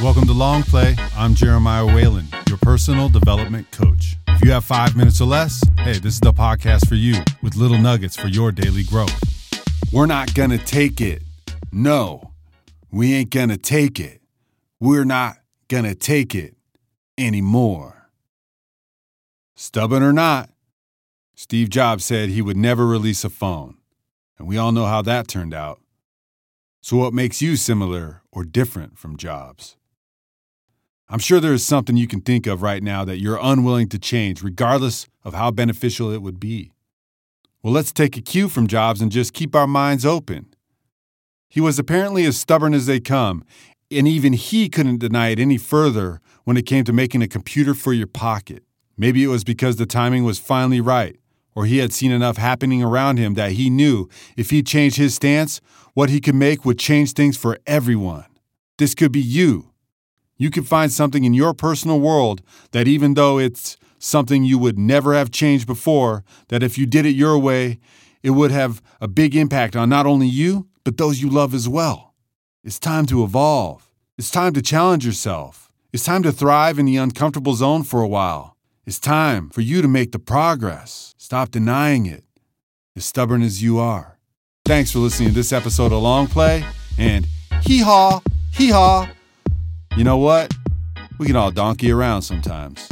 Welcome to Long Play. I'm Jeremiah Whalen, your personal development coach. If you have five minutes or less, hey, this is the podcast for you with little nuggets for your daily growth. We're not gonna take it. No, we ain't gonna take it. We're not gonna take it anymore. Stubborn or not, Steve Jobs said he would never release a phone. And we all know how that turned out. So, what makes you similar or different from Jobs? I'm sure there is something you can think of right now that you're unwilling to change, regardless of how beneficial it would be. Well, let's take a cue from Jobs and just keep our minds open. He was apparently as stubborn as they come, and even he couldn't deny it any further when it came to making a computer for your pocket. Maybe it was because the timing was finally right, or he had seen enough happening around him that he knew if he changed his stance, what he could make would change things for everyone. This could be you. You can find something in your personal world that, even though it's something you would never have changed before, that if you did it your way, it would have a big impact on not only you, but those you love as well. It's time to evolve. It's time to challenge yourself. It's time to thrive in the uncomfortable zone for a while. It's time for you to make the progress. Stop denying it, as stubborn as you are. Thanks for listening to this episode of Long Play and hee haw, hee haw. You know what? We can all donkey around sometimes.